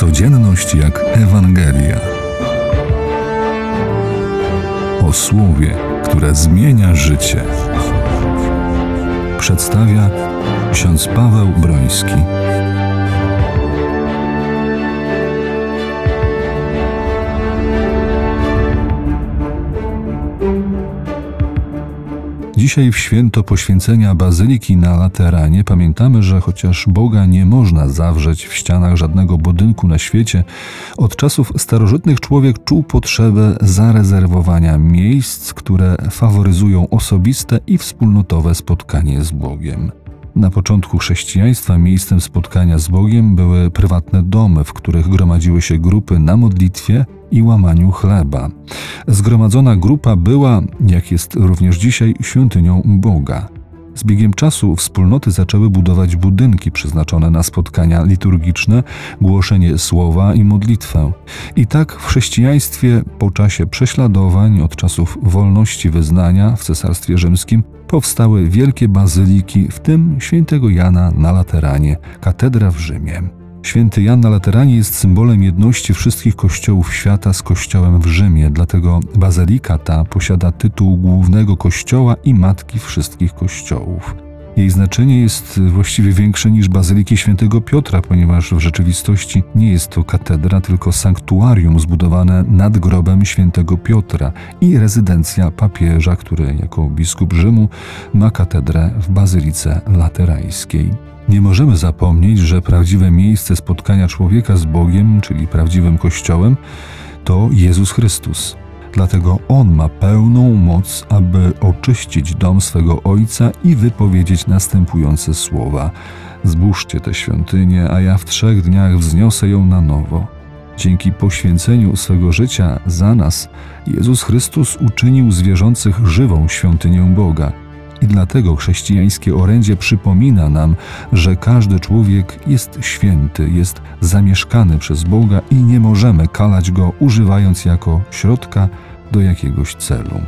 Codzienność jak Ewangelia. O słowie, które zmienia życie. Przedstawia ksiądz Paweł Broński. Dzisiaj w święto poświęcenia Bazyliki na Lateranie pamiętamy, że chociaż Boga nie można zawrzeć w ścianach żadnego budynku na świecie, od czasów starożytnych człowiek czuł potrzebę zarezerwowania miejsc, które faworyzują osobiste i wspólnotowe spotkanie z Bogiem. Na początku chrześcijaństwa miejscem spotkania z Bogiem były prywatne domy, w których gromadziły się grupy na modlitwie i łamaniu chleba. Zgromadzona grupa była, jak jest również dzisiaj, świątynią Boga. Z biegiem czasu wspólnoty zaczęły budować budynki przeznaczone na spotkania liturgiczne, głoszenie słowa i modlitwę. I tak w chrześcijaństwie po czasie prześladowań od czasów wolności wyznania w Cesarstwie Rzymskim powstały wielkie bazyliki, w tym świętego Jana na Lateranie, katedra w Rzymie. Święty Jan na Lateranie jest symbolem jedności wszystkich kościołów świata z kościołem w Rzymie, dlatego bazylika ta posiada tytuł głównego kościoła i matki wszystkich kościołów. Jej znaczenie jest właściwie większe niż bazyliki świętego Piotra, ponieważ w rzeczywistości nie jest to katedra, tylko sanktuarium zbudowane nad grobem świętego Piotra i rezydencja papieża, który jako biskup Rzymu ma katedrę w bazylice laterańskiej. Nie możemy zapomnieć, że prawdziwe miejsce spotkania człowieka z Bogiem, czyli prawdziwym Kościołem, to Jezus Chrystus. Dlatego On ma pełną moc, aby oczyścić dom swego Ojca i wypowiedzieć następujące słowa: Zbóżcie tę świątynię, a ja w trzech dniach wzniosę ją na nowo. Dzięki poświęceniu swego życia za nas, Jezus Chrystus uczynił zwierzących żywą świątynię Boga. Dlatego chrześcijańskie orędzie przypomina nam, że każdy człowiek jest święty, jest zamieszkany przez Boga i nie możemy kalać go używając jako środka do jakiegoś celu.